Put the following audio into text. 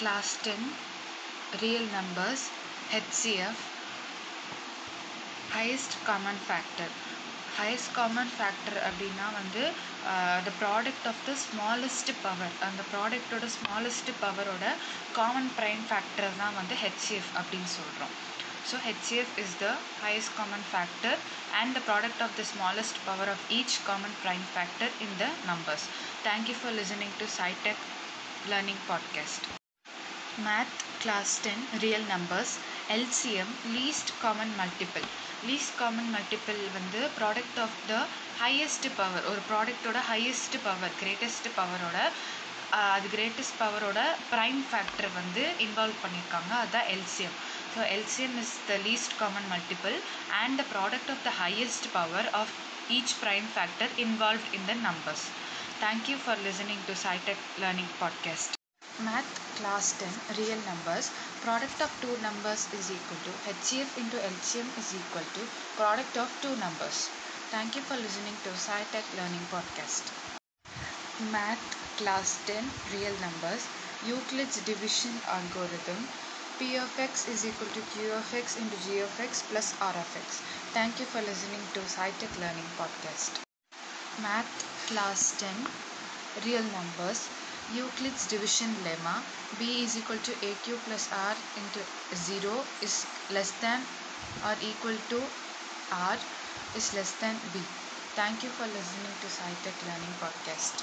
class 10 real numbers HCF highest common factor highest common factor அப்படின்னா வந்து the product of the smallest power அந்த ப்ராடக்டோட smallest பவரோட common prime factor தான் வந்து HCF அப்படின்னு சொல்கிறோம் so HCF is the highest common factor and the product of the smallest power of each common prime factor in the numbers. Thank you for listening to SciTech Learning Podcast. Math Class 10 Real Numbers LCM Least Common Multiple. Least common multiple வந்து product of the highest power ஒரு ப்ராடக்டோட highest power greatest பவரோட அது greatest பவரோட prime factor வந்து involve பண்ணியிருக்காங்க அதுதான் L C M so L C M is the least common multiple and the product of the highest power of each prime factor involve in the numbers thank you for listening to Scitech learning podcast Math class 10 real numbers product of two numbers is equal to HCF into LCM is equal to product of two numbers. Thank you for listening to SciTech Learning Podcast. Math class 10 real numbers Euclid's division algorithm P of x is equal to Q of x into G of x plus R of x. Thank you for listening to SciTech Learning Podcast. Math class 10 real numbers Euclid's division lemma b is equal to aq plus r into 0 is less than or equal to r is less than b. Thank you for listening to SciTech Learning Podcast.